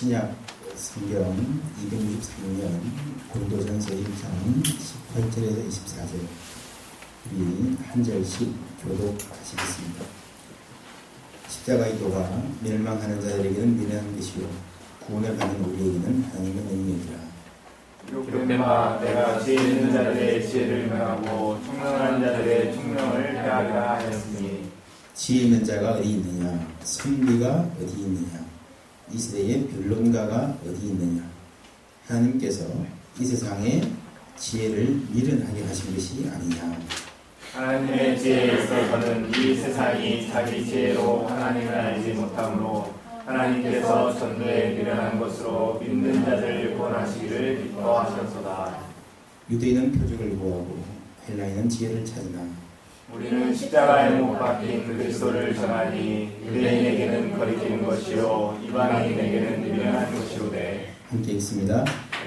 신약 성경 263년 고린도전서 1장 18절에서 24절 우리 한 절씩 교독하시겠습니다. 십자가의 도가 멸망하는 자들에게는 미련한 것이요 구원을 받는 우리에게는 하나님의 능력이라. 기록된 바 내가 지혜 있는 자들의 지혜를 명하고 총명한 자들의 총명을 해하리라 하였으니. 지혜 있는 자가 어디 있느냐? 선비가 어디 있느냐 이 세대의 변론가가 어디 있느냐 하나님께서 이 세상에 지혜를 미련하게 하신 것이 아니냐 하나님의 지혜에 있어서는 이 세상이 자기 지혜로 하나님을 알지 못하므로 하나님께서 전도에 미련한 것으로 믿는 자들 구원하시기를 기뻐하셨도다. 유대인은 표적을 구하고 헬라인은 지혜를 찾으나 우리는 십자가에 못 박힌 그리스도를 전하니 유대인에게는 거리끼는 것이요 이방인에게는 미련한 것이오되 함께 있습니다.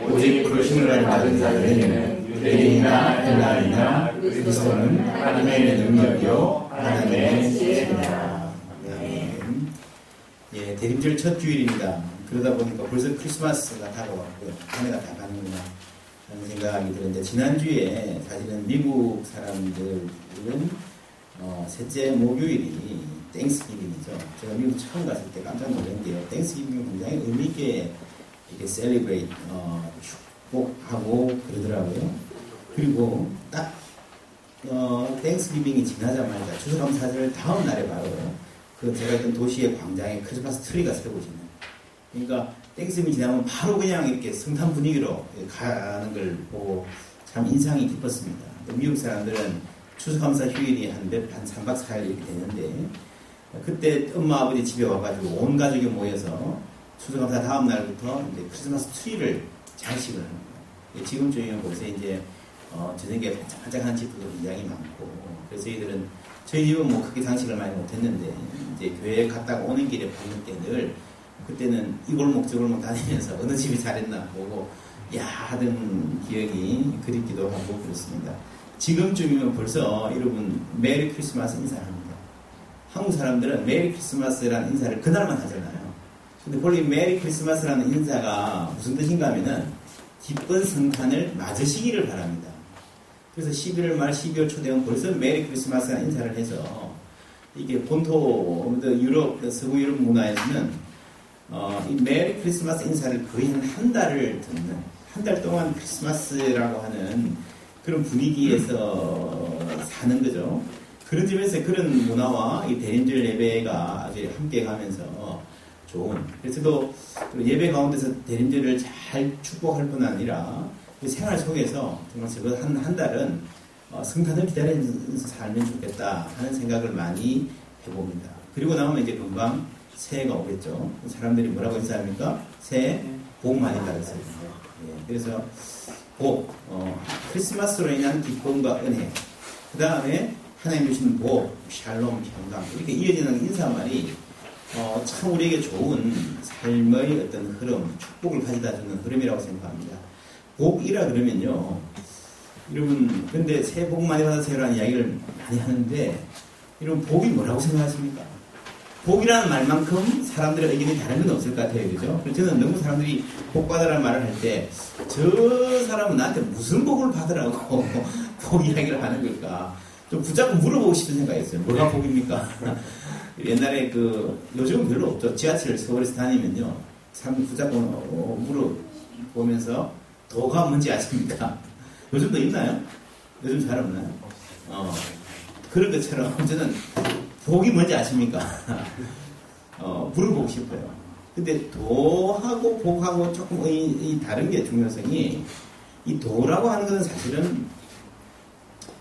오직 부르심을 받은 자들에게는 유대인이나 헬라인이나 그리스도는 하나님의 능력이요 하나님의. 아멘. 예, 대림절 첫 주일입니다. 그러다 보니까 벌써 크리스마스가 다가왔고요. 한 해가 다 가는구나 하는 생각이 드는데 지난주에 사실은 미국 사람들은 어, 셋째 목요일이 Thanksgiving이죠. 제가 미국 처음 갔을 때 깜짝 놀란 게요. Thanksgiving은 굉장히 의미있게 이렇게 celebrate, 어, 축복하고 그러더라고요. 그리고 딱 어, Thanksgiving이 지나자마자 추수감사절 다음 날에 바로 그 제가 있던 도시의 광장에 크리스마스 트리가 세워지는. 그러니까 Thanksgiving 지나면 바로 그냥 이렇게 성탄 분위기로 가는 걸 보고 참 인상이 깊었습니다. 미국 사람들은 추수감사 휴일이 한 몇, 한 3박 4일 이렇게 되는데 그때 엄마 아버지 집에 와가지고 온 가족이 모여서 추수감사 다음 날부터 이제 크리스마스 트리를 장식을 하는 거예요. 지금쯤이면 벌써 이제 어, 저녁에 반짝반짝한 집도 굉장히 많고 그래서 저희들은 저희 집은 뭐 크게 장식을 많이 못했는데 이제 교회 갔다가 오는 길에 봤는데 늘 그때는 이 골목 저 골목 다니면서 어느 집이 잘했나 보고 야 하던 기억이 그립기도 하고 그렇습니다. 지금쯤이면 벌써 여러분 Merry Christmas 인사합니다. 한국 사람들은 Merry Christmas라는 인사를 그날만 하잖아요. 근데 원래 Merry Christmas라는 인사가 무슨 뜻인가 하면은 기쁜 성탄을 맞으시기를 바랍니다. 그래서 11월 말 12월 초 되면 벌써 Merry Christmas라는 인사를 해서 이게 본토 유럽 서구 유럽 문화에서는 어, 이 메리 크리스마스 인사를 거의 한한 달을 듣는 한 달 동안 크리스마스라고 하는 그런 분위기에서 사는 거죠. 그런 점에서 그런 문화와 이 대인절 예배가 아주 함께 가면서 좋은. 그래서도 예배 가운데서 대인절을 잘 축복할 뿐 아니라 그 생활 속에서 정말 저거 한, 한 달은 어, 성탄을 기다리면서 살면 좋겠다 하는 생각을 많이 해봅니다. 그리고 나오면 이제 금방 새해가 오겠죠. 사람들이 뭐라고 인사합니까? 새해 복 많이 받으세요. 예, 그래서 복, 어, 크리스마스로 인한 기쁨과 은혜, 그 다음에 하나님 주신 복, 샬롬, 평강 이렇게 이어지는 인사말이 어, 참 우리에게 좋은 삶의 어떤 흐름, 축복을 가져다 주는 흐름이라고 생각합니다. 복이라 그러면요, 여러분, 근데 새해 복 많이 받으세요라는 이야기를 많이 하는데, 여러분, 복이 뭐라고 생각하십니까? 복이라는 말만큼 사람들의 의견이 다른 건 없을 것 같아요. 그죠? 저는 너무 사람들이 복 받으라는 말을 할 때, 저 사람은 나한테 무슨 복을 받으라고 복 이야기를 하는 걸까? 좀 붙잡고 물어보고 싶은 생각이 있어요. 뭐가 복입니까? 옛날에 그, 요즘은 별로 없죠. 지하철 서울에서 다니면요. 사람들 붙잡고 물어보면서, 도가 뭔지 아십니까? 요즘도 있나요? 요즘 잘 없나요? 어, 그런 것처럼 저는 복이 뭔지 아십니까? 어, 물어보고 싶어요. 근데 도하고 복하고 조금 이, 이 다른 게 중요성이 이 도라고 하는 것은 사실은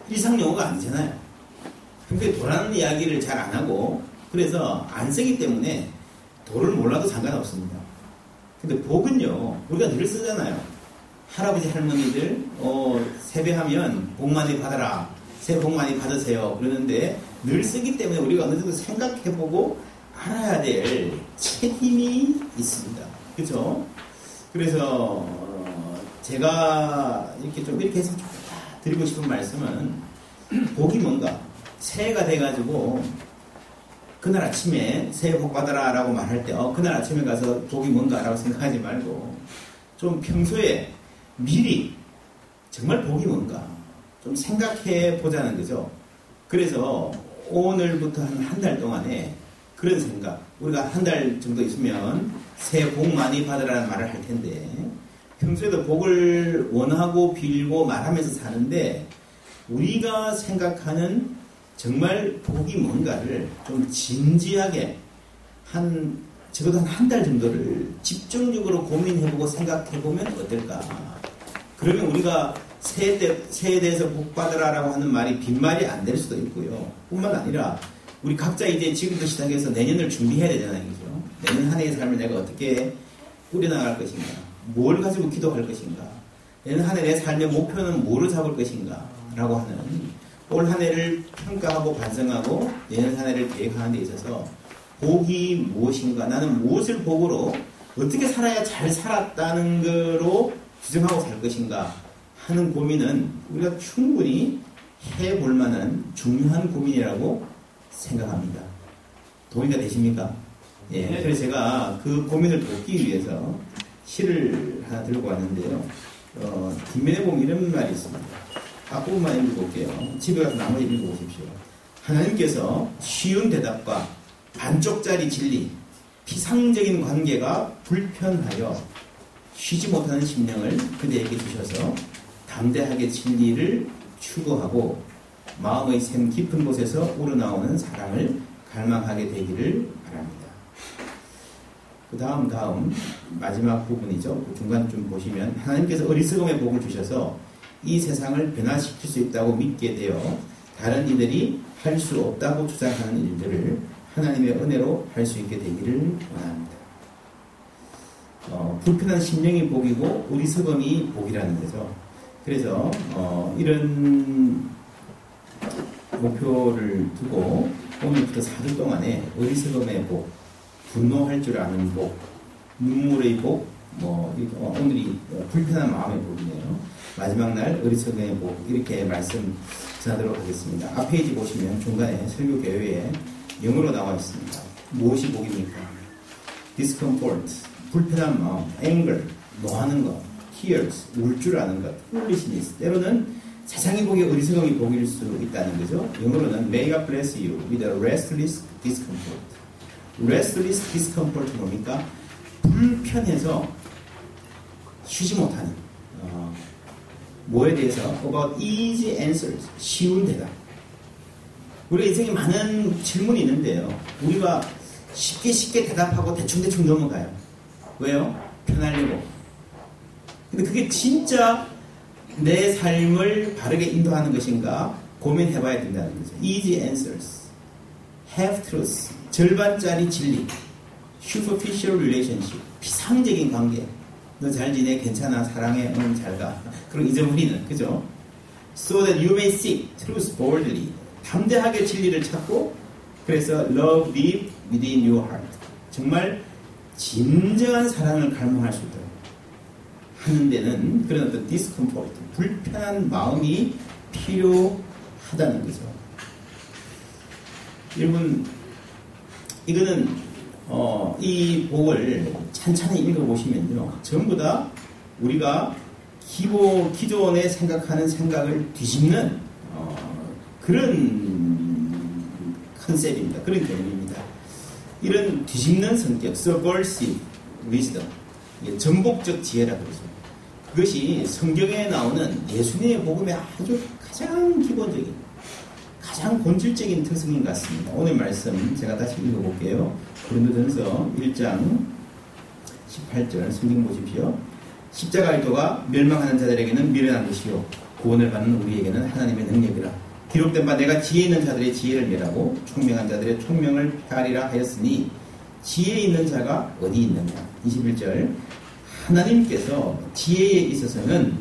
일상 용어가 아니잖아요. 근데 도라는 이야기를 잘 안 하고 그래서 안 쓰기 때문에 도를 몰라도 상관없습니다. 근데 복은요 우리가 늘 쓰잖아요. 할아버지 할머니들 어, 세배하면 복 많이 받아라. 새해 복 많이 받으세요. 그러는데 늘 쓰기 때문에 우리가 어느 정도 생각해보고 알아야 될 책임이 있습니다. 그죠? 그래서 어, 제가 이렇게 좀 이렇게 해서 드리고 싶은 말씀은 복이 뭔가 새해가 돼가지고 그날 아침에 새해 복 받아라 라고 말할 때, 어, 그날 아침에 가서 복이 뭔가 라고 생각하지 말고, 좀 평소에 미리 정말 복이 뭔가 좀 생각해 보자는 거죠. 그래서 오늘부터 한 한 달 동안에 그런 생각, 우리가 한 달 정도 있으면 새해 복 많이 받으라는 말을 할 텐데, 평소에도 복을 원하고 빌고 말하면서 사는데, 우리가 생각하는 정말 복이 뭔가를 좀 진지하게 한 적어도 한 한 달 정도를 집중적으로 고민해보고 생각해보면 어떨까. 그러면 우리가 새해, 때, 새해에 대해서 복 받으라라고 하는 말이 빈말이 안 될 수도 있고요. 뿐만 아니라 우리 각자 이제 지금부터 시작해서 내년을 준비해야 되잖아요. 그죠? 내년 한 해의 삶을 내가 어떻게 꾸려나갈 것인가. 뭘 가지고 기도할 것인가. 내년 한 해 내 삶의 목표는 뭐로 잡을 것인가. 라고 하는 올 한 해를 평가하고 반성하고 내년 한 해를 계획하는 데 있어서 복이 무엇인가 나는 무엇을 복으로 어떻게 살아야 잘 살았다는 거로 규정하고 살 것인가 하는 고민은 우리가 충분히 해볼 만한 중요한 고민이라고 생각합니다. 동의가 되십니까? 예. 그래서 제가 그 고민을 돕기 위해서 시를 하나 들고 왔는데요. 어, 뒷면에 보면 이런 말이 있습니다. 앞부분만 읽어볼게요. 집에 가서 나머지 읽어보십시오. 하나님께서 쉬운 대답과 반쪽짜리 진리, 피상적인 관계가 불편하여 쉬지 못하는 심령을 그대에게 주셔서 담대하게 진리를 추구하고 마음의 샘 깊은 곳에서 우러나오는 사랑을 갈망하게 되기를 바랍니다. 그 다음 다음 마지막 부분이죠. 그 중간 좀 보시면 하나님께서 어리석음의 복을 주셔서 이 세상을 변화시킬 수 있다고 믿게 되어 다른 이들이 할 수 없다고 주장하는 일들을 하나님의 은혜로 할 수 있게 되기를 원합니다. 어, 불편한 심령이 복이고 어리석음이 복이라는 거죠. 그래서 어, 이런 목표를 두고 오늘부터 4주 동안에 어리석음의 복, 분노할 줄 아는 복, 눈물의 복, 뭐 어, 오늘이 불편한 마음의 복이네요. 마지막 날 어리석음의 복 이렇게 말씀 전하도록 하겠습니다. 앞 페이지 보시면 중간에 설교 교회에 영어로 나와 있습니다. 무엇이 복입니까? discomfort, 불편한 마음, anger, 노하는 것, tears, 울 줄 아는 것, foolishness, 때로는 세상이 보기에 어리석음이 복일 수 있다는 거죠. 영어로는 may God bless you with a restless discomfort. restless discomfort 뭡니까? 불편해서 쉬지 못하는 어, 뭐에 대해서 about easy answers 쉬운 대답 우리 인생에 많은 질문이 있는데요 우리가 쉽게 쉽게 대답하고 대충대충 넘어가요 왜요? 편하려고 근데 그게 진짜 내 삶을 바르게 인도하는 것인가 고민해봐야 된다는 거죠 easy answers half truths 절반짜리 진리 superficial relationship 피상적인 관계 너 잘 지내? 괜찮아? 사랑해? 응, 잘 가. 그럼 잊어버리는, 그죠? So that you may seek truth boldly. 담대하게 진리를 찾고, 그래서 love deep within your heart. 정말 진정한 사랑을 갈망할 수 있도록 하는 데는 그런 어떤 discomfort, 불편한 마음이 필요하다는 거죠. 여러분, 이거는 어, 이 복을 찬찬히 읽어보시면요. 전부 다 우리가 기보, 기존에 생각하는 생각을 뒤집는 어, 그런 컨셉입니다. 그런 개념입니다. 이런 뒤집는 성격, subversive wisdom, 전복적 지혜라 그러죠. 그것이 성경에 나오는 예수님의 복음의 아주 가장 기본적인, 가장 본질적인 특성인 것 같습니다. 오늘 말씀 제가 다시 읽어볼게요. 고린도전서 1장 18절 성경 보십시오. 십자가의 도가 멸망하는 자들에게는 미련한 것이요 구원을 받는 우리에게는 하나님의 능력이라. 기록된 바 내가 지혜 있는 자들의 지혜를 멸하고 총명한 자들의 총명을 폐하리라 하였으니 지혜 있는 자가 어디 있느냐. 21절 하나님께서 지혜에 있어서는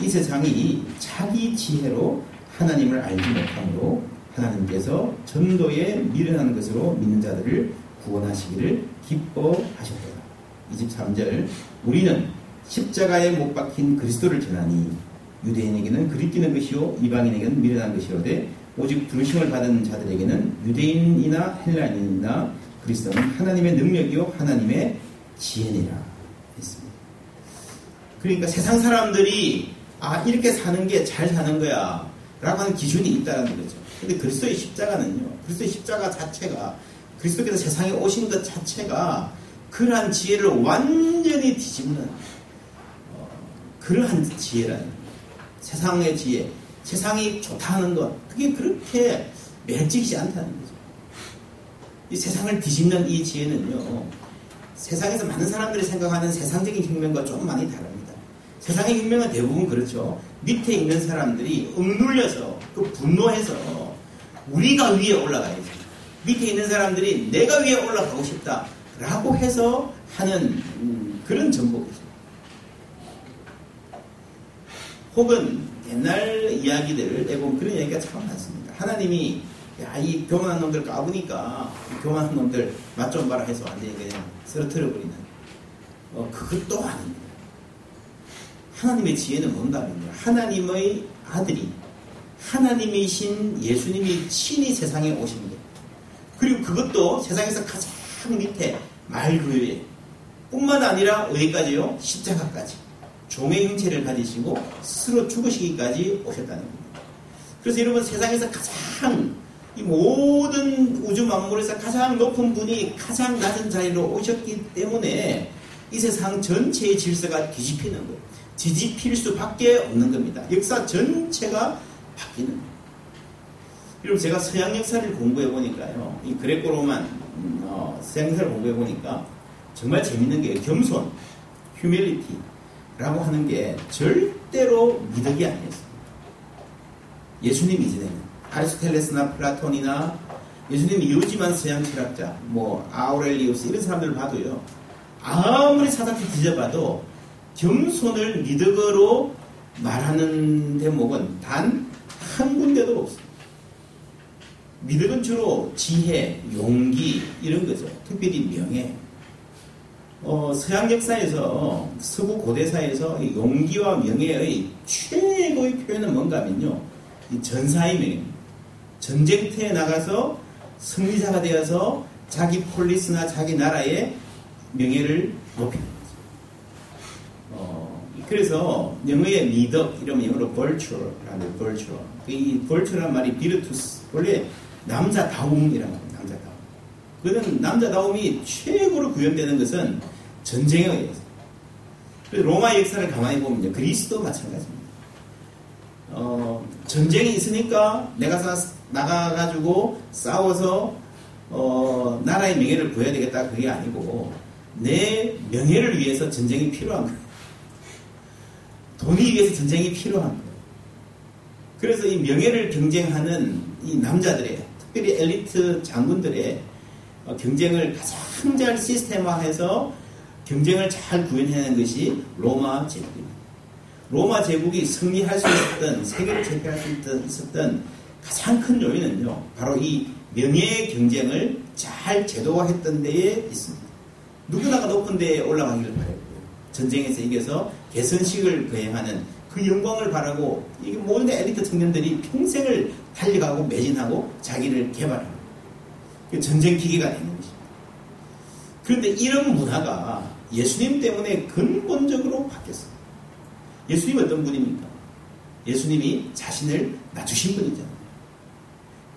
이 세상이 자기 지혜로 하나님을 알지 못하므로 하나님께서 전도에 미련한 것으로 믿는 자들을 구원하시기를 기뻐하셨다. 23절 우리는 십자가에 못 박힌 그리스도를 전하니 유대인에게는 그리끼는 것이요 이방인에게는 미련한 것이로되 오직 부르심을 받은 자들에게는 유대인이나 헬라인이나 그리스도는 하나님의 능력이요 하나님의 지혜니라 했습니다. 그러니까 세상 사람들이 아 이렇게 사는 게 잘 사는 거야 라고 하는 기준이 있다는 거죠. 근데 그리스도의 십자가는요. 그리스도의 십자가 자체가 그리스도께서 세상에 오신 것 자체가 그러한 지혜를 완전히 뒤집는 어, 그러한 지혜라는 세상의 지혜, 세상이 좋다는 것, 그게 그렇게 매력적이지 않다는 거죠. 이 세상을 뒤집는 이 지혜는요, 세상에서 많은 사람들이 생각하는 세상적인 혁명과 좀 많이 다릅니다. 세상의 혁명은 대부분 그렇죠. 밑에 있는 사람들이 억눌려서, 그 분노해서 우리가 위에 올라가야지. 밑에 있는 사람들이 내가 위에 올라가고 싶다라고 해서 하는 음, 그런 정복이죠. 혹은 옛날 이야기들을 내보면 그런 이야기가 참 많습니다. 하나님이 야, 이 교만한 놈들 까보니까 교만한 놈들 맛 좀 봐라 해서 완전히 그냥 쓰러뜨려 버리는 어, 그것도 아닙니다. 하나님의 지혜는 뭔가 하면요. 하나님의 아들이 하나님이신 예수님이 친히 세상에 오신 것. 그리고 그것도 세상에서 가장 밑에 말그에 뿐만 아니라 어디까지요? 십자가까지. 종의 형체를 가지시고 스스로 죽으시기까지 오셨다는 겁니다. 그래서 여러분 세상에서 가장 이 모든 우주 만물에서 가장 높은 분이 가장 낮은 자리로 오셨기 때문에 이 세상 전체의 질서가 뒤집히는 거예요. 뒤집힐 수밖에 없는 겁니다. 역사 전체가 바뀌는 거예요. 여러분 제가 서양 역사를 공부해 보니까요, 이 Greco-Roman 음, 어, 서양 역사를 공부해 보니까 정말 재밌는 게 겸손, humility 라고 하는 게 절대로 미덕이 아니었어요. 예수님 이전에는 아리스토텔레스나 플라톤이나 예수님 이후지만 서양 철학자, 뭐 아우렐리우스 이런 사람들 을 봐도요, 아무리 사단이 뒤져봐도 겸손을 미덕으로 말하는 대목은 단 한 군데도 없어요. 미덕은 주로 지혜, 용기 이런 거죠. 특별히 명예. 어, 서양 역사에서 서구 고대사에서 용기와 명예의 최고의 표현은 뭔가 하면요. 이 전사의 명예. 전쟁터에 나가서 승리자가 되어서 자기 폴리스나 자기 나라의 명예를 높이는 거죠. 어, 그래서 영어의 미덕 이러면 영어로 virtue라는 virtue. 이 virtue란 말이 비르투스 원래 남자다움이라는 겁니다. 남자다움. 그는 남자다움이 최고로 구현되는 것은 전쟁에 의해서. 로마 역사를 가만히 보면 그리스도 마찬가지입니다. 어, 전쟁이 있으니까 내가 나가가지고 싸워서 어, 나라의 명예를 구해야 되겠다 그게 아니고 내 명예를 위해서 전쟁이 필요한 거예요. 돈이 위해서 전쟁이 필요한 거예요. 그래서 이 명예를 경쟁하는 이 남자들의 특별히 엘리트 장군들의 어, 경쟁을 가장 잘 시스템화해서 경쟁을 잘 구현해내는 것이 로마 제국입니다. 로마 제국이 승리할 수 있었던 세계를 제패할 수 있었던 가장 큰 요인은요, 바로 이 명예의 경쟁을 잘 제도화했던 데에 있습니다. 누구나가 높은 데에 올라가기를 바랬고요. 전쟁에서 이겨서 개선식을 거행하는 그 영광을 바라고 이게 모든 엘리트 청년들이 평생을 달려가고 매진하고 자기를 개발하는 그 전쟁 기계가 되는 것입니다. 그런데 이런 문화가 예수님 때문에 근본적으로 바뀌었어요. 예수님 어떤 분입니까? 예수님이 자신을 낮추신 분이잖아요.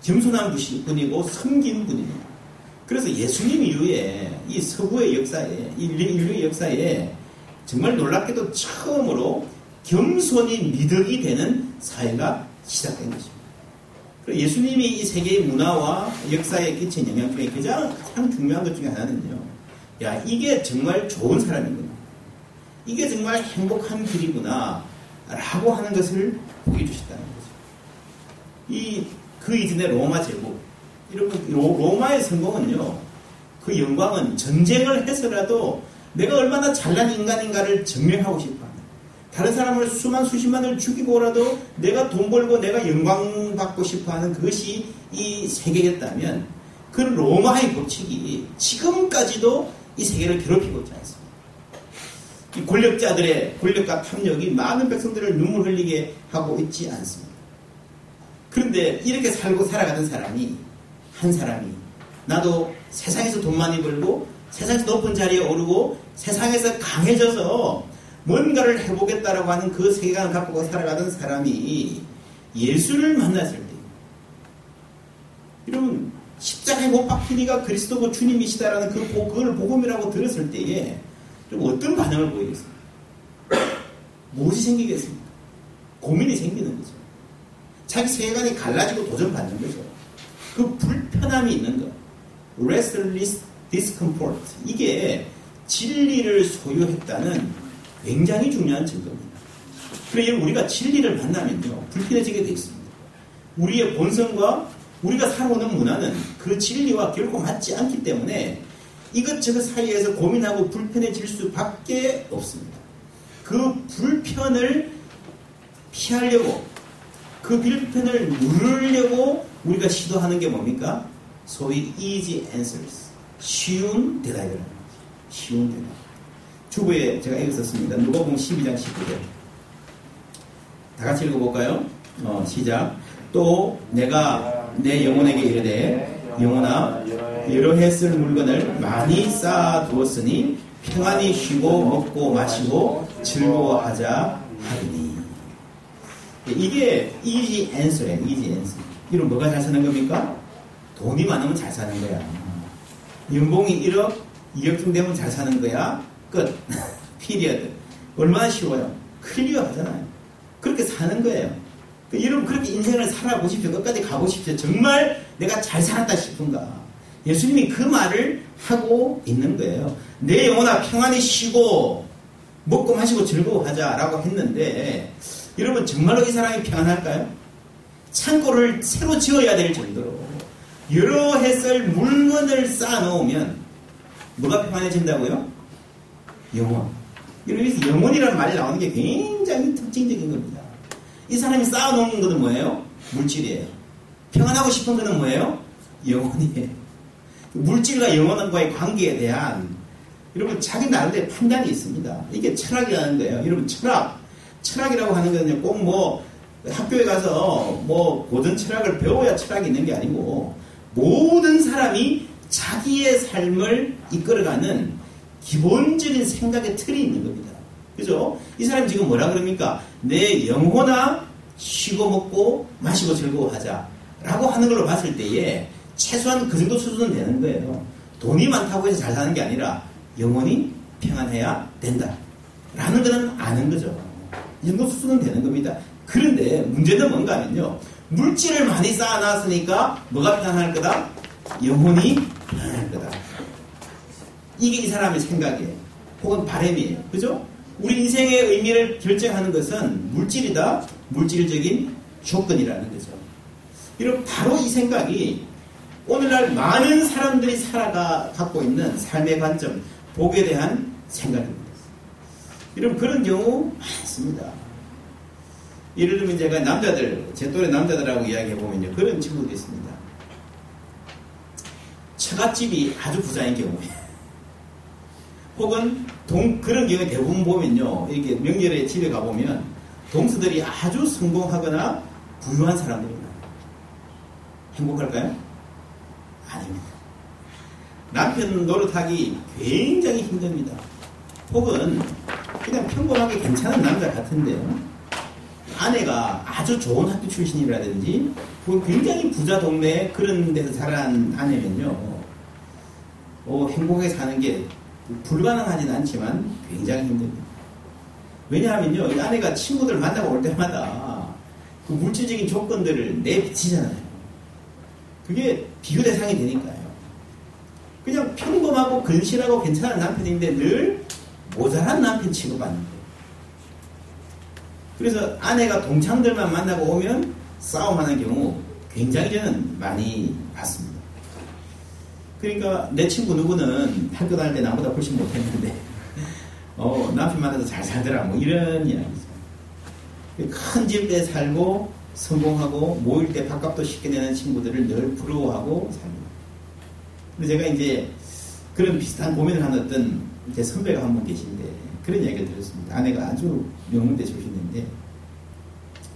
겸손한 분이고 섬긴 분입니다. 그래서 예수님 이후에 이 서구의 역사에, 인류의 역사에 정말 놀랍게도 처음으로 겸손이 미덕이 되는 사회가 시작된 것입니다. 예수님이 이 세계의 문화와 역사에 끼친 영향 중에 가장, 중요한 것 중에 하나는요. 야, 이게 정말 좋은 사람이구나. 이게 정말 행복한 길이구나. 라고 하는 것을 보여주셨다는 거죠. 이, 그 이전에 로마 제국. 여러분, 로마의 성공은요. 그 영광은 전쟁을 해서라도 내가 얼마나 잘난 인간인가를 증명하고 싶어 합니다. 다른 사람을 수만 수십만을 죽이고라도 내가 돈 벌고 내가 영광 받고 싶어 하는 그것이 이 세계였다면 그 로마의 법칙이 지금까지도 이 세계를 괴롭히고 있지 않습니다. 이 권력자들의 권력과 탐욕이 많은 백성들을 눈물 흘리게 하고 있지 않습니다. 그런데 이렇게 살고 살아가던 사람이 한 사람이 나도 세상에서 돈 많이 벌고 세상에서 높은 자리에 오르고 세상에서 강해져서 뭔가를 해보겠다라고 하는 그 세계관을 갖고 살아가던 사람이 예수를 만났을 때 이러면 십자가에 못 박히니가 그리스도고 주님이시다라는 그 그걸 복음이라고 들었을 때에 좀 어떤 반응을 보이겠습니까? 무엇이 생기겠습니까? 고민이 생기는 거죠. 자기 세계관이 갈라지고 도전받는 거죠. 그 불편함이 있는 거. restless discomfort. 이게 진리를 소유했다는 굉장히 중요한 증거입니다. 그래서 우리가 진리를 만나면요. 불편해지게 되어 있습니다. 우리의 본성과 우리가 살아오는 문화는 그 진리와 결코 맞지 않기 때문에 이것저것 사이에서 고민하고 불편해질 수밖에 없습니다. 그 불편을 피하려고 그 불편을 누르려고 우리가 시도하는 게 뭡니까? 소위 easy answers. 쉬운 대답이라는 거죠. 쉬운 대답. 주부에 제가 읽었었습니다. 누가복음 12장 19절. 다 같이 읽어볼까요? 어, 시작. 또 내가 내 영혼에게 이르되 영혼아 여러 해 쓸 물건을 많이 쌓아 두었으니 평안히 쉬고 먹고 마시고 즐거워하자 하리니. 이게 easy answer예요. easy answer. 이런 뭐가 잘 사는 겁니까? 돈이 많으면 잘 사는 거야. 연봉이 1억, 2억쯤 되면 잘 사는 거야. 끝. Period. 얼마나 쉬워요? Clear 하잖아요. 그렇게 사는 거예요. 그 여러분 그렇게 인생을 살아보십시오. 끝까지 가보십시오. 정말 내가 잘 살았다 싶은가. 예수님이 그 말을 하고 있는 거예요. 내 영혼아 평안히 쉬고 먹고 마시고 즐거워하자라고 했는데 여러분 정말로 이 사람이 평안할까요? 창고를 새로 지어야 될 정도로 여러 해설 물건을 쌓아놓으면 뭐가 평안해진다고요? 영혼. 여기서 영혼이라는 말이 나오는 게 굉장히 특징적인 겁니다. 이 사람이 쌓아놓은 것은 뭐예요? 물질이에요. 평안하고 싶은 것은 뭐예요? 영혼이에요. 물질과 영혼과의 관계에 대한 여러분 자기 나름대로 판단이 있습니다. 이게 철학이라는 거예요. 여러분 철학. 철학이라고 하는 것은 꼭뭐 학교에 가서 뭐 고전 철학을 배워야 철학이 있는 게 아니고 모든 사람이 자기의 삶을 이끌어가는 기본적인 생각의 틀이 있는 겁니다. 그죠? 이 사람이 지금 뭐라 그럽니까? 내 영혼아 쉬고 먹고 마시고 즐거워하자. 라고 하는 걸로 봤을 때에 최소한 그 정도 수준은 되는 거예요. 돈이 많다고 해서 잘 사는 게 아니라 영혼이 평안해야 된다. 라는 것은 아는 거죠. 이 정도 수준은 되는 겁니다. 그런데 문제는 뭔가 하면요. 물질을 많이 쌓아놨으니까 뭐가 편안할 거다? 영혼이 편안할 거다. 이게 이 사람의 생각이에요. 혹은 바램이에요. 그죠? 우리 인생의 의미를 결정하는 것은 물질이다. 물질적인 조건이라는 거죠. 이런 바로 이 생각이 오늘날 많은 사람들이 살아가 갖고 있는 삶의 관점, 복에 대한 생각입니다. 이런 그런 경우 많습니다. 예를 들면 제가 남자들, 제 또래 남자들하고 이야기해 보면요. 그런 친구도 있습니다. 처갓집이 아주 부자인 경우에 혹은 동, 그런 경우에 대부분 보면요. 이렇게 명절에 집에 가보면 동서들이 아주 성공하거나 부유한 많아요. 행복할까요? 아닙니다. 남편 노릇하기 굉장히 힘듭니다. 혹은 그냥 평범하게 괜찮은 남자 같은데요. 아내가 아주 좋은 학교 출신이라든지 굉장히 부자 동네 그런 데서 자란 아내면요. 어, 행복하게 사는 게 불가능하진 않지만 굉장히 힘듭니다. 왜냐하면요. 이 아내가 친구들 만나고 올 때마다 그 물질적인 조건들을 내비치잖아요. 그게 비교 대상이 되니까요. 그냥 평범하고 근실하고 괜찮은 남편인데 늘 모자란 남편 취급받는 거예요. 그래서 아내가 동창들만 만나고 오면 싸움하는 경우 굉장히 저는 많이 봤습니다. 그러니까 내 친구 누구는 학교 다닐 때 나보다 훨씬 못했는데 어, 남편 만나서 잘 살더라 뭐 이런 이야기죠. 큰 집에 살고 성공하고 모일 때 밥값도 쉽게 내는 친구들을 늘 부러워하고 삽니다. 근데 제가 이제 그런 비슷한 고민을 하는 어떤 제 선배가 한 분 계신데 그런 이야기를 들었습니다. 아내가 아주 명문대 출신인데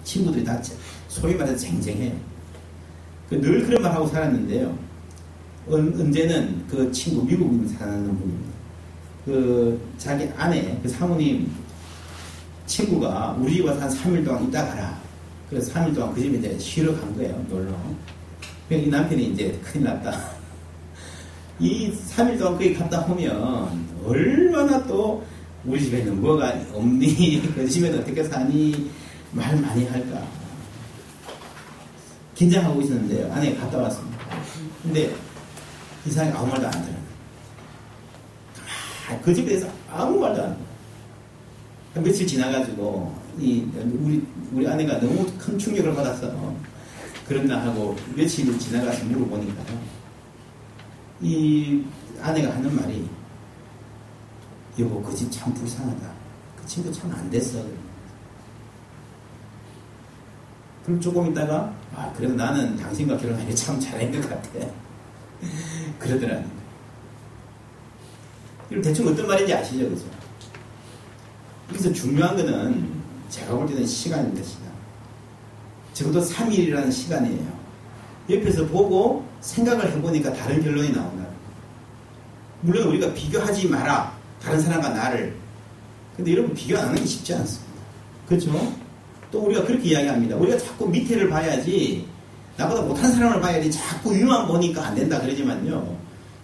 친구들이 다 소위 말해서 쟁쟁해요. 그늘 그런 말 하고 살았는데요. 은, 언제는 그 친구 미국인 사는 분입니다. 그 자기 아내 그 사모님 친구가 우리 집 와서 한 3일 동안 있다 가라. 그래서 3일 동안 그 집에 이제 쉬러 간 거예요, 놀러. 이 남편이 이제 큰일 났다. 이 3일 동안 거기 갔다 오면 얼마나 또 우리 집에는 뭐가 없니? 그 집에는 어떻게 사니? 말 많이 할까? 긴장하고 있었는데요. 아내가 갔다 왔습니다. 근데 이상하게 아무 말도 안 들어요. 그 집에 대해서 아무 말도 안 해요. 며칠 지나가지고, 이, 우리, 우리 아내가 너무 큰 충격을 받았어. 그런다 하고 며칠 지나가서 물어보니까요. 이 아내가 하는 말이, 여보, 그 집 참 불쌍하다. 그 친구 참 안 됐어. 그럼 조금 있다가, 아, 그래도 나는 당신과 결혼하기 참 잘한 것 같아. 그러더라고요. 그럼 대충 어떤 말인지 아시죠? 그죠? 여기서 중요한 거는 제가 볼 때는 시간입니다, 시간. 적어도 3일이라는 시간이에요. 옆에서 보고 생각을 해보니까 다른 결론이 나온다. 물론 우리가 비교하지 마라. 다른 사람과 나를. 근데 여러분 비교 안 하는 게 쉽지 않습니다. 그렇죠? 또 우리가 그렇게 이야기합니다. 우리가 자꾸 밑에를 봐야지 나보다 못한 사람을 봐야지 자꾸 위만 보니까 안 된다 그러지만요.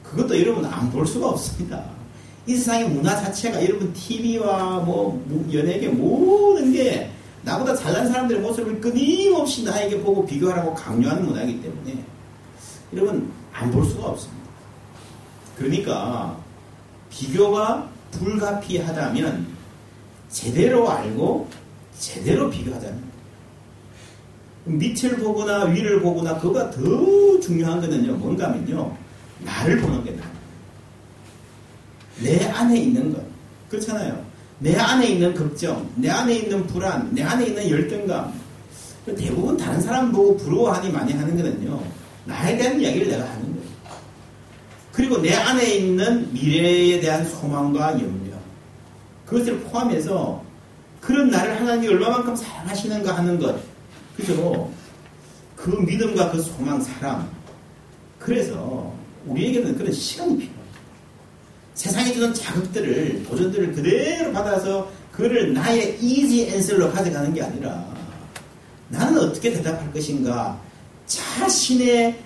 그것도 여러분 안 볼 수가 없습니다. 이 세상의 문화 자체가 여러분 TV와 뭐 연예계 모든 게 나보다 잘난 사람들의 모습을 끊임없이 나에게 보고 비교하라고 강요하는 문화이기 때문에 여러분 안 볼 수가 없습니다. 그러니까 비교가 불가피하다면 제대로 알고 제대로 비교하자면 밑을 보거나 위를 보거나 그거가 더 중요한 거는요 뭔가 하면요 나를 보는 게 나아요. 내 안에 있는 것. 그렇잖아요. 내 안에 있는 걱정, 내 안에 있는 불안, 내 안에 있는 열등감. 대부분 다른 사람 보고 부러워하니 많이 하는 거는요. 나에 대한 이야기를 내가 하는 거예요. 그리고 내 안에 있는 미래에 대한 소망과 염려. 그것을 포함해서 그런 나를 하나님이 얼마만큼 사랑하시는가 하는 것. 그죠? 그 믿음과 그 소망, 사랑. 그래서 우리에게는 그런 시간이 필요해요. 세상에 주는 자극들을, 도전들을 그대로 받아서 그를 나의 이지 앤슬로 가져가는 게 아니라 나는 어떻게 대답할 것인가 자신의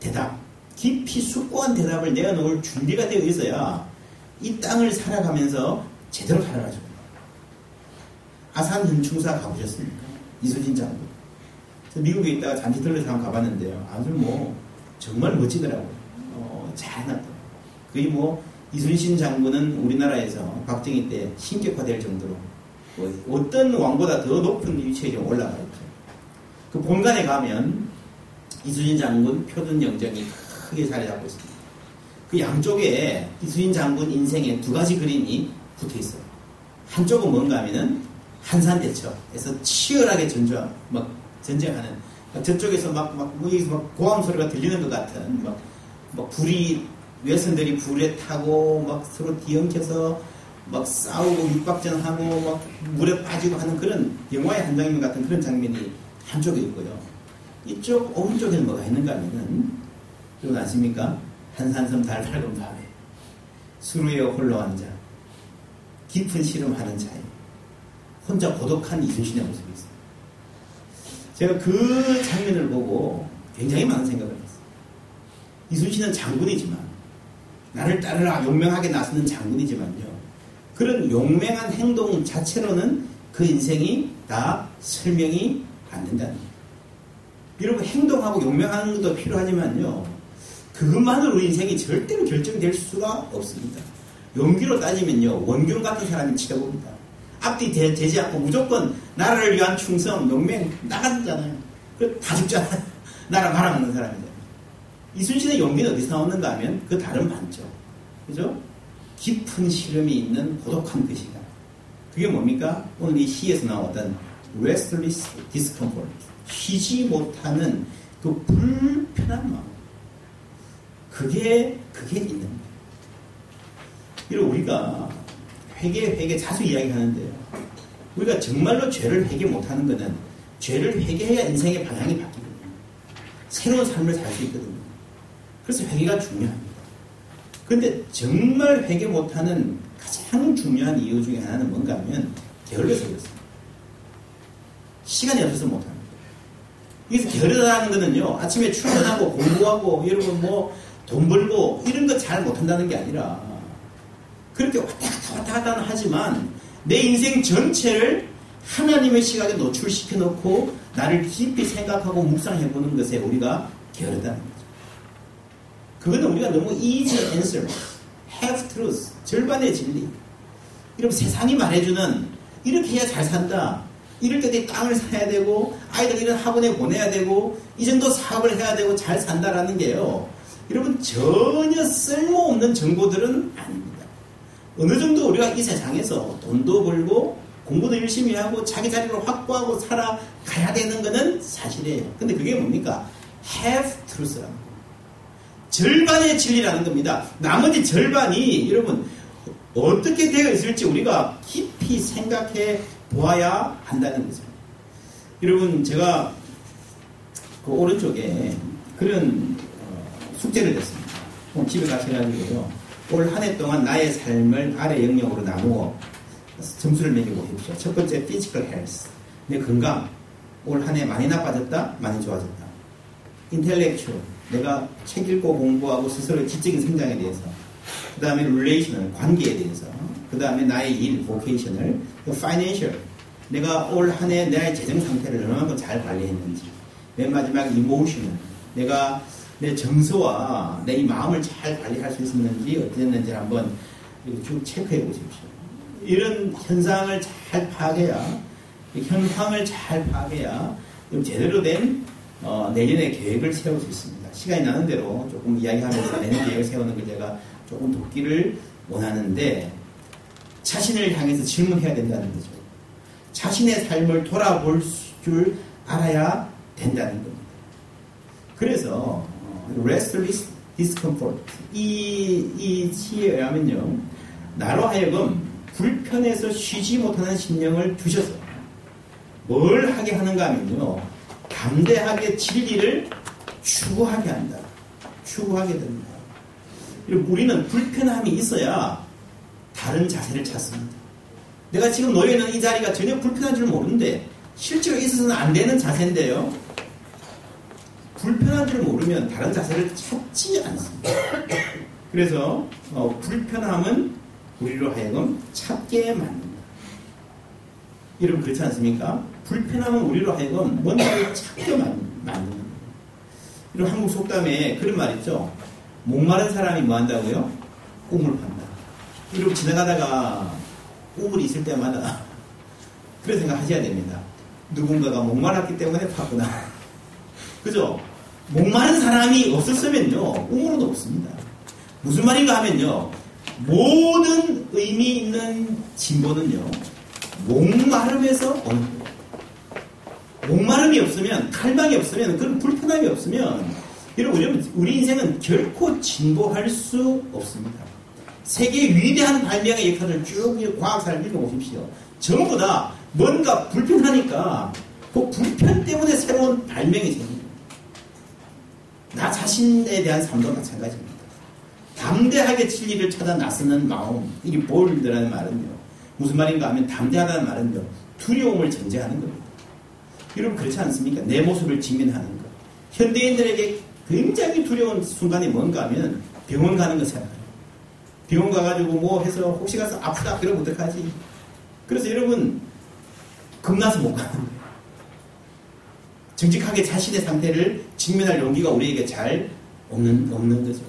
대답, 깊이 숙고한 대답을 내어놓을 준비가 되어 있어야 이 땅을 살아가면서 제대로 살아가죠. 아산 현충사 가보셨습니까? 이수진 장군. 미국에 있다가 잔치 들려서 한번 가봤는데요. 아주 뭐 정말 멋지더라고요. 어, 잘 해놨더라고요. 거의 뭐 이순신 장군은 우리나라에서 박정희 때 신격화될 정도로 뭐 어떤 왕보다 더 높은 위치에 올라가 있죠. 그 본관에 가면 이순신 장군 표준 영정이 크게 자리 잡고 있습니다. 그 양쪽에 이순신 장군 인생의 두 가지 그림이 붙어 있어요. 한쪽은 뭔가 하면은 한산대첩에서 치열하게 전쟁, 막 전쟁하는 저쪽에서 막, 막, 여기서 막 고함 소리가 들리는 것 같은 막, 막 불이 외선들이 불에 타고 막 서로 뒤엉켜서 막 싸우고 육박전하고 막 물에 빠지고 하는 그런 영화의 한 장면 같은 그런 장면이 한쪽에 있고요. 이쪽 오른쪽에는 뭐가 있는가 하면은 여러분 아십니까? 한산섬 달 밝은 밤에 수루에 홀로 앉아 깊은 시름하는 자에 혼자 고독한 이순신의 모습이 있어요. 제가 그 장면을 보고 굉장히 많은 생각을 했어요. 이순신은 장군이지만 나를 따르라 용맹하게 나서는 장군이지만요. 그런 용맹한 행동 자체로는 그 인생이 다 설명이 안 된다는 거예요. 여러분 행동하고 용맹하는 것도 필요하지만요. 그것만으로 인생이 절대로 결정될 수가 없습니다. 용기로 따지면요. 원균 같은 사람이 치러봅니다. 앞뒤 되, 지 않고 무조건 나라를 위한 충성, 용맹 나갔잖아요. 다 죽잖아요. 나라 말아먹는 사람이잖아요. 이순신의 용기는 어디서 나오는가 하면 그 다른 반죠. 그죠? 깊은 시름이 있는 고독한 그 시간. 그게 뭡니까? 오늘 이 시에서 나왔던 restless discomfort. 쉬지 못하는 그 불편한 마음. 그게, 그게 있는 거예요. 이런 우리가 회개, 회개 자주 이야기하는데요. 우리가 정말로 죄를 회개 못하는 것은 죄를 회개해야 인생의 방향이 바뀌거든요. 새로운 삶을 살 수 있거든요. 그래서 회개가 중요합니다. 그런데 정말 회개 못하는 가장 중요한 이유 중에 하나는 뭔가 하면 게을러서 그렇습니다. 시간이 없어서 못합니다. 그래서 게으르다는 거는요, 아침에 출근하고 공부하고, 여러분 뭐, 돈 벌고, 이런 거 잘 못한다는 게 아니라, 그렇게 왔다 갔다 왔다 갔다 하지만, 내 인생 전체를 하나님의 시각에 노출시켜 놓고, 나를 깊이 생각하고 묵상해 보는 것에 우리가 게으르다는 거죠. 그거는 우리가 너무 easy answer, have truth, 절반의 진리. 이러면 세상이 말해주는, 이렇게 해야 잘 산다. 이럴 때 땅을 사야 되고 아이들 이런 학원에 보내야 되고 이 정도 사업을 해야 되고 잘 산다라는 게요. 여러분 전혀 쓸모없는 정보들은 아닙니다. 어느 정도 우리가 이 세상에서 돈도 벌고 공부도 열심히 하고 자기 자리를 확보하고 살아가야 되는 것은 사실이에요. 근데 그게 뭡니까? have truth라는 거. 절반의 진리라는 겁니다. 나머지 절반이 여러분 어떻게 되어 있을지 우리가 깊이 생각해 보아야 한다는 거죠. 여러분, 제가 그 오른쪽에 그런 어, 숙제를 냈습니다. 집에 가셔가지고요. 올 한 해 동안 나의 삶을 아래 영역으로 나누어 점수를 매기고 해보십시오. 첫 번째, Physical health. 내 건강. 올 한 해 많이 나빠졌다? 많이 좋아졌다. Intellectual. 내가 책 읽고 공부하고 스스로의 지적인 성장에 대해서. 그 다음에 relational, 관계에 대해서. 그 다음에 나의 일, vocation을, 그 financial, 내가 올 한해 나의 재정 상태를 얼마나 잘 관리했는지, 맨 마지막 emotional, 내가 내 정서와 내 이 마음을 잘 관리할 수 있었는지 어땠는지 한번 쭉 체크해 보십시오. 이런 현상을 잘 파악해야, 현황을 잘 파악해야 제대로 된 어, 내년의 계획을 세울 수 있습니다. 시간이 나는 대로 조금 이야기하면서 내년 계획을 세우는 걸 제가 조금 돕기를 원하는데 자신을 향해서 질문해야 된다는 거죠. 자신의 삶을 돌아볼 줄 알아야 된다는 겁니다. 그래서 restless discomfort 이, 이 시에 의하면요 나로 하여금 불편해서 쉬지 못하는 심령을 두셔서 뭘 하게 하는가 하면요 담대하게 진리를 추구하게 한다. 추구하게 됩니다. 우리는 불편함이 있어야 다른 자세를 찾습니다. 내가 지금 놓여 있는 이 자리가 전혀 불편한 줄 모르는데 실제로 있어서는 안 되는 자세인데요. 불편한 줄 모르면 다른 자세를 찾지 않습니다. 그래서 어, 불편함은 우리로 하여금 찾게 만듭니다. 여러분 그렇지 않습니까? 불편함은 우리로 하여금 뭔가를 찾게 만듭니다. 이런 한국 속담에 그런 말 있죠. 목마른 사람이 뭐 한다고요? 꿈을 판다. 이러고 지나가다가 꿈을 있을 때마다 그런 생각 하셔야 됩니다. 누군가가 목말랐기 때문에 팠구나. 그죠? 목마른 사람이 없었으면요, 꿈으로도 없습니다. 무슨 말인가 하면요, 모든 의미 있는 진보는요, 목마름에서 거예요. 목마름이 없으면, 칼방이 없으면, 그런 불편함이 없으면, 여러분, 우리 인생은 결코 진보할 수 없습니다. 세계 위대한 발명의 역할을 쭉 과학사를 읽어보십시오. 전부 다 뭔가 불편하니까 그 불편 때문에 새로운 발명이 생깁니다. 나 자신에 대한 삶도 마찬가지입니다. 담대하게 진리를 찾아 나서는 마음, 이게 볼드라는 말은요. 무슨 말인가 하면 담대하다는 말은요. 두려움을 전제하는 겁니다. 여러분 그렇지 않습니까? 내 모습을 직면하는 것. 현대인들에게 굉장히 두려운 순간이 뭔가 하면 병원 가는 거잖아요. 병원 가가지고 뭐 해서 혹시 가서 아프다 그러면 어떡하지? 그래서 여러분 겁나서 못 가는 거예요. 정직하게 자신의 상태를 직면할 용기가 우리에게 잘 없는, 없는 거죠.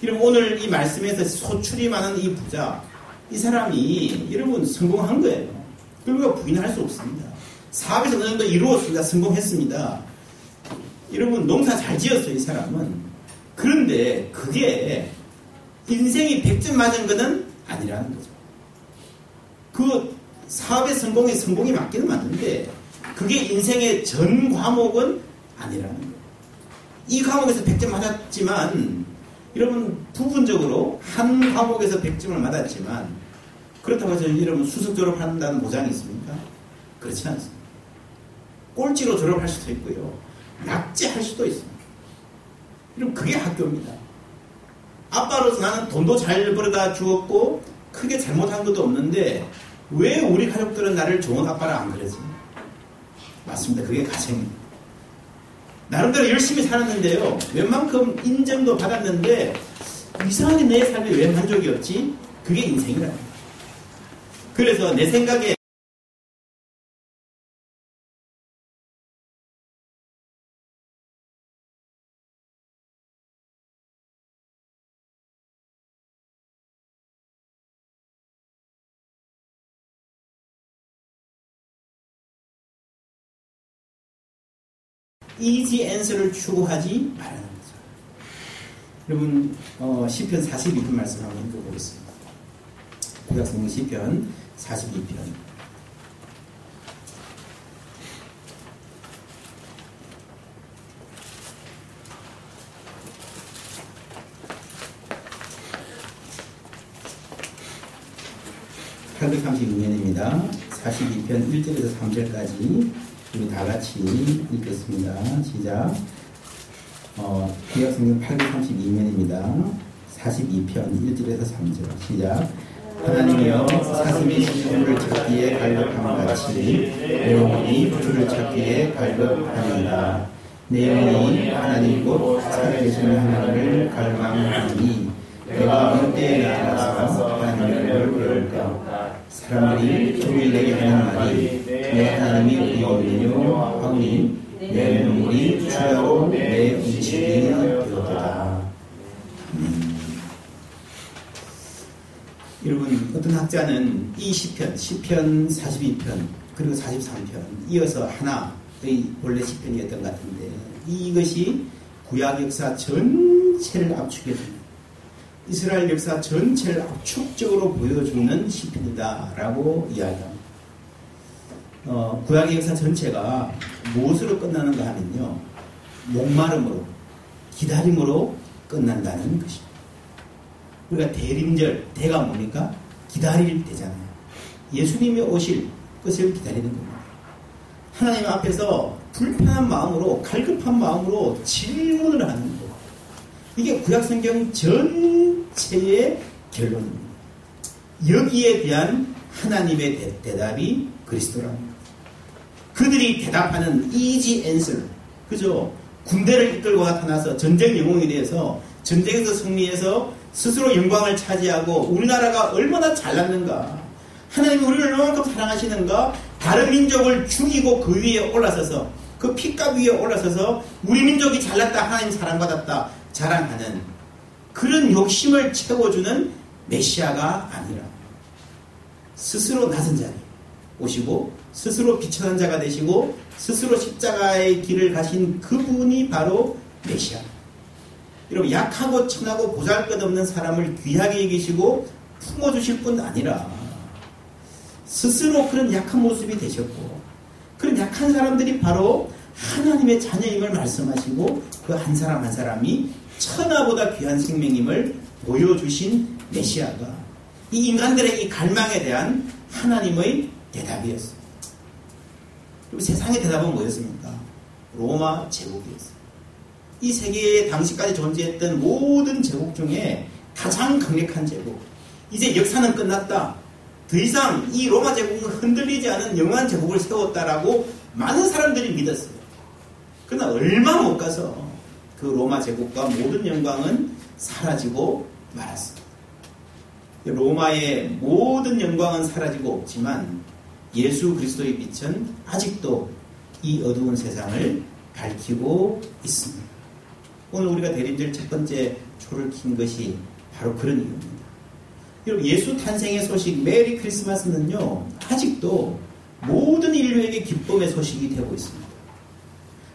그럼 오늘 이 말씀에서 소출이 많은 이 부자, 이 사람이 여러분 성공한 거예요. 그리고 부인할 수 없습니다. 사업에서 어느 정도 이루었습니다. 성공했습니다. 여러분 농사 잘 지었어요. 이 사람은. 그런데 그게 인생이 100점 맞은 것은 아니라는 거죠. 그 사업의 성공이 성공이 맞기는 맞는데 그게 인생의 전 과목은 아니라는 거예요. 이 과목에서 100점 맞았지만 여러분 부분적으로 한 과목에서 100점을 맞았지만 그렇다고 해서 여러분 수석 졸업한다는 보장이 있습니까? 그렇지 않습니다. 꼴찌로 졸업할 수도 있고요. 약제할 수도 있습니다. 그럼 그게 학교입니다. 아빠로서 나는 돈도 잘 벌어다 주었고 크게 잘못한 것도 없는데 왜 우리 가족들은 나를 좋은 아빠라 안 그러지? 맞습니다. 그게 가정입니다. 나름대로 열심히 살았는데요. 웬만큼 인정도 받았는데 이상하게 내 삶에 왜 만족이 없지? 그게 인생이라. 그래서 내 생각에 이지 앤서를 추구하지 말라는 거죠. 여러분 어, 시편 42편 말씀 한번 읽어보겠습니다. 구약성경 시편 42편 832년입니다. 42편 1절에서 3절까지 우리 다 같이 읽겠습니다. 시작. 어, 구약성경 832면입니다. 42편 1절에서 3절. 시작. 하나님이여 사슴이 시주를 찾기에 갈급함 같이 내 영혼이 주를 찾기에 갈급하니라. 내 영혼이 하나님 곧 살아계신 하나님을 갈망하니 내가 어느 때에 나가서 하나님을 배울까 사람들이 종일 내게 하는 말이 내 하나님이 의원이요 하오니 내 눈물이 주야로 내 음식이 되었다. 음. 여러분 어떤 학자는 이 시편, 시편 42편 그리고 43편 이어서 하나의 본래 시편이었던 것 같은데 이것이 구약 역사 전체를 압축해. 이스라엘 역사 전체를 압축적으로 보여주는 시편이다라고 이야기합니다. 어, 구약의 역사 전체가 무엇으로 끝나는가 하면요. 목마름으로, 기다림으로 끝난다는 것입니다. 우리가 대림절, 대가 뭡니까? 기다릴 때잖아요. 예수님이 오실 것을 기다리는 겁니다. 하나님 앞에서 불편한 마음으로, 갈급한 마음으로 질문을 하는 거. 이게 구약성경 전체의 결론입니다. 여기에 대한 하나님의 대, 답이 그리스도랍니다. 그들이 대답하는 이지 앤슬, 그죠? 군대를 이끌고 나타나서 전쟁 영웅이 되어서 전쟁에서 승리해서 스스로 영광을 차지하고 우리나라가 얼마나 잘났는가. 하나님이 우리를 얼마만큼 사랑하시는가. 다른 민족을 죽이고 그 위에 올라서서 그 핏값 위에 올라서서 우리 민족이 잘났다. 하나님 사랑받았다. 자랑하는 그런 욕심을 채워주는 메시아가 아니라 스스로 낮은 자리 오시고 스스로 비천한 자가 되시고 스스로 십자가의 길을 가신 그분이 바로 메시아. 여러분 약하고 천하고 보잘것없는 사람을 귀하게 여기시고 품어주실 뿐 아니라 스스로 그런 약한 모습이 되셨고 그런 약한 사람들이 바로 하나님의 자녀임을 말씀하시고 그 한 사람 한 사람이 천하보다 귀한 생명임을 보여주신 메시아가 이 인간들의 이 갈망에 대한 하나님의 대답이었습니다. 그리고 세상의 대답은 뭐였습니까? 로마 제국이었습니다. 이 세계에 당시까지 존재했던 모든 제국 중에 가장 강력한 제국. 이제 역사는 끝났다. 더 이상 이 로마 제국은 흔들리지 않은 영원한 제국을 세웠다라고 많은 사람들이 믿었어요. 그러나 얼마 못 가서 그 로마 제국과 모든 영광은 사라지고 말았습니다. 로마의 모든 영광은 사라지고 없지만 예수 그리스도의 빛은 아직도 이 어두운 세상을 밝히고 있습니다. 오늘 우리가 대림절 첫 번째 초를 킨 것이 바로 그런 이유입니다. 여러분 예수 탄생의 소식 메리 크리스마스는요 아직도 모든 인류에게 기쁨의 소식이 되고 있습니다.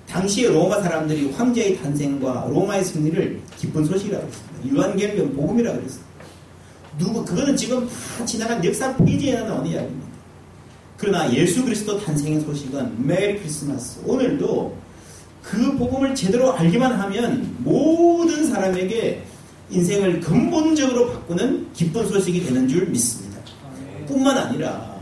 당시에 로마 사람들이 황제의 탄생과 로마의 승리를 기쁜 소식이라고 했습니다. 유한계명 복음이라고 했습니다. 누구 그거는 지금 다 지나간 역사 페이지에 나오는 이야기입니다. 그러나 예수 그리스도 탄생의 소식은 메리 크리스마스 오늘도 그 복음을 제대로 알기만 하면 모든 사람에게 인생을 근본적으로 바꾸는 기쁜 소식이 되는 줄 믿습니다. 뿐만 아니라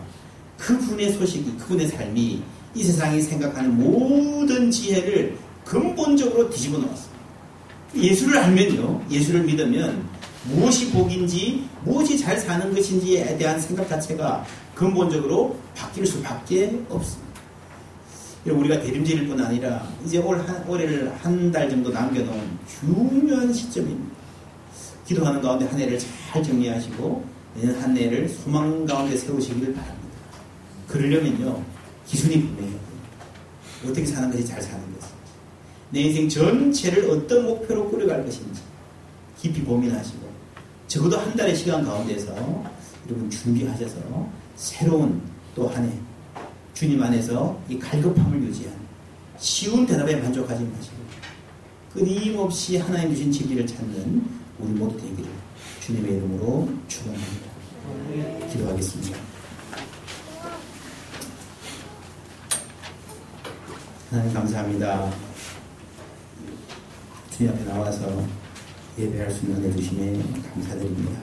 그분의 소식이 그분의 삶이 이 세상이 생각하는 모든 지혜를 근본적으로 뒤집어 놓았습니다. 예수를 알면요, 예수를 믿으면 무엇이 복인지, 무엇이 잘 사는 것인지에 대한 생각 자체가 근본적으로 바뀔 수밖에 없습니다. 우리가 대림절일 뿐 아니라 이제 올 한, 올해를 한 달 정도 남겨놓은 중요한 시점입니다. 기도하는 가운데 한 해를 잘 정리하시고 내년 한 해를 소망 가운데 세우시기를 바랍니다. 그러려면요, 기준이 분명해요. 어떻게 사는 것이 잘 사는 것인지. 내 인생 전체를 어떤 목표로 꾸려갈 것인지 깊이 고민하시고 적어도 한 달의 시간 가운데서 여러분 준비하셔서 새로운 또 한 해 주님 안에서 이 갈급함을 유지한 쉬운 대답에 만족하지 마시고 끊임없이 하나님 주신 진리를 찾는 우리 모두 되기를 주님의 이름으로 축원합니다. 기도하겠습니다. 하나님 감사합니다. 주님 앞에 나와서 예배할 수 있는 주심에 감사드립니다.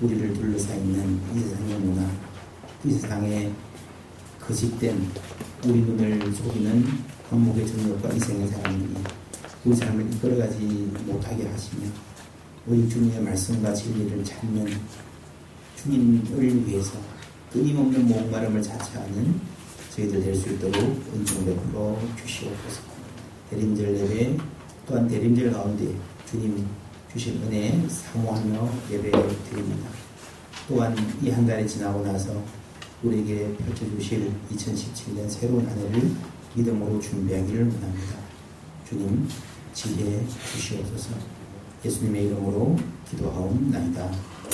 우리를 둘러싸 있는 이 세상의 문화, 이 세상의 거짓된 우리 눈을 속이는 한목의 정력과 이생의 사람들이 우리 삶을 이끌어가지 못하게 하시며 우리 주님의 말씀과 진리를 찾는 주님을 위해서 끊임없는 목마름을 자처하는 저희들 될 수 있도록 은총 베풀어 주시옵소서. 대림절 예배 또한 대림절 가운데 주님 주신 은혜 사모하며 예배 드립니다. 또한 이 한 달이 지나고 나서 우리에게 펼쳐주실 2017년 새로운 한 해를 믿음으로 준비하기를 원합니다. 주님 지혜 주시옵소서 예수님의 이름으로 기도하옵나이다.